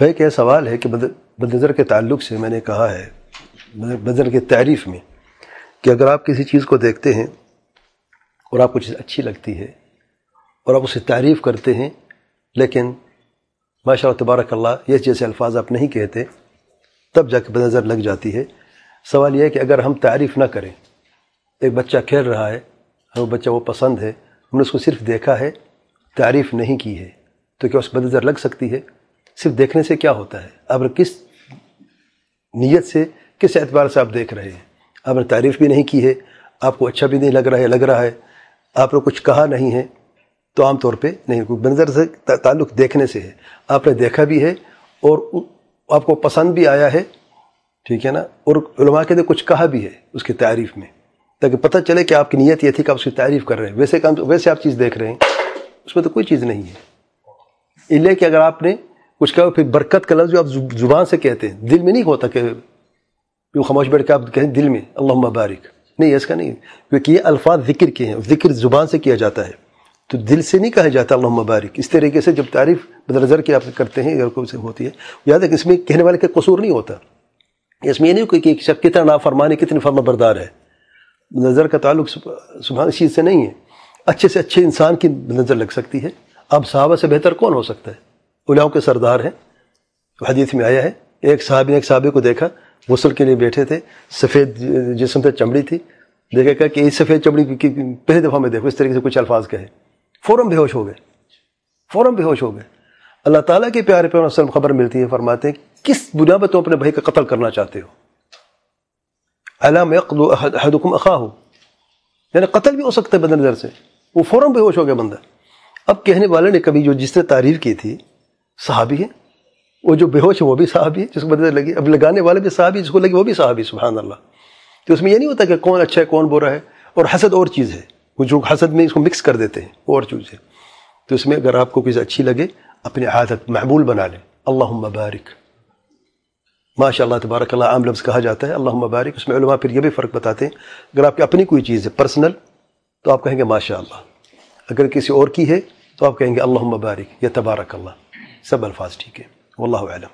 بھائی کہ سوال ہے کہ بد نظر کے تعلق سے میں نے کہا ہے بد نظر کے تعریف میں، کہ اگر آپ کسی چیز کو دیکھتے ہیں اور آپ کو چیز اچھی لگتی ہے اور آپ اسے تعریف کرتے ہیں، لیکن ماشاء اللہ تبارک اللہ یہ جیسے الفاظ آپ نہیں کہتے، تب جا کے بد نظر لگ جاتی ہے۔ سوال یہ ہے کہ اگر ہم تعریف نہ کریں، ایک بچہ کھیل رہا ہے وہ بچہ وہ پسند ہے، ہم نے اس کو صرف دیکھا ہے، تعریف نہیں کی ہے، تو کیا اس بد نظر لگ سکتی ہے؟ صرف دیکھنے سے کیا ہوتا ہے؟ اب کس نیت سے، کس اعتبار سے آپ دیکھ رہے ہیں؟ آپ نے تعریف بھی نہیں کی ہے، آپ کو اچھا بھی نہیں لگ رہا ہے، لگ رہا ہے، آپ نے کچھ کہا نہیں ہے، تو عام طور پہ نہیں۔ بنظر سے تعلق دیکھنے سے ہے۔ آپ نے دیکھا بھی ہے اور آپ کو پسند بھی آیا ہے، ٹھیک ہے نا؟ اور علماء کے لیے کچھ کہا بھی ہے اس کی تعریف میں، تاکہ پتہ چلے کہ آپ کی نیت یہ تھی کہ آپ اس کی تعریف کر رہے ہیں۔ ویسے کام ویسے آپ چیز دیکھ رہے ہیں، اس میں تو کوئی چیز نہیں ہے۔ اس کہ اگر آپ نے کچھ کہا پھر برکت کا لفظ جو آپ زبان سے کہتے ہیں، دل میں نہیں ہوتا کہ خاموش بیٹھ کے آپ کہیں دل میں اللہ مبارک نہیں اس کا نہیں۔ کیونکہ یہ الفاظ ذکر کے ہیں، ذکر زبان سے کیا جاتا ہے۔ تو دل سے نہیں کہا جاتا اللہ مبارک اس طریقے سے جب تعریف بدنظر کی آپ کرتے ہیں، اگر کوئی سے ہوتی ہے، یاد ہے کہ اس میں کہنے والے کا قصور نہیں ہوتا۔ اس میں یہ نہیں کہ شخص کتنا نافرمانی کتنی فرما بردار ہے۔ نظر کا تعلق سبحان اس چیز سے نہیں ہے۔ اچھے سے اچھے انسان کی نظر لگ سکتی ہے۔ اب صحابہ سے بہتر کون ہو سکتا ہے؟ اولیاؤں کے سردار ہیں حدیث میں آیا ہے۔ ایک صحابی نے ایک صحابی کو دیکھا، غسل کے لیے بیٹھے تھے، سفید جسم پہ چمڑی تھی۔ دیکھے کہ اس سفید چمڑی کی پہلے دفعہ میں دیکھو، اس طریقے سے کچھ الفاظ کہے۔ فوراً بے ہوش ہو گئے۔ فوراً بے ہوش ہو گئے۔ اللہ تعالیٰ کے پیارے پہ وسلم خبر ملتی ہے، فرماتے ہیں، کس بنیاد پر تم اپنے بھائی کا قتل کرنا چاہتے ہو؟ علام احدکم اخا ہو یعنی قتل بھی ہو سکتا ہے بدن نظر سے۔ وہ فوراً بے ہوش ہو گیا بندہ۔ اب کہنے والے نے کبھی جو جس نے تعریف کی تھی صحابی ہے وہ جو بے ہوش ہے وہ بھی صحابی ہے جس کو بدلنے لگی۔ اب لگانے والے بھی صحابی، جس کو لگی وہ بھی صحابی، سبحان اللہ۔ تو اس میں یہ نہیں ہوتا کہ کون اچھا ہے، کون برا ہے۔ اور حسد اور چیز ہے۔ وہ جو حسد میں اس کو مکس کر دیتے ہیں اور چیز ہے۔ تو اس میں اگر آپ کو کسی اچھی لگے، اپنی عادت محمول بنا لیں۔ اللہ مبارک ماشاء اللہ تبارک اللہ عام لفظ کہا جاتا ہے۔ اللہ مبارک اس میں علماء پھر یہ بھی فرق بتاتے ہیں۔ اگر آپ کی اپنی کوئی چیز ہے پرسنل تو آپ کہیں گے ماشاء اللہ اگر کسی اور کی ہے، تو آپ کہیں گے اللہ مبارک یا تبارک اللہ۔ سب الفاظ ٹھیک ہے واللہ اعلم۔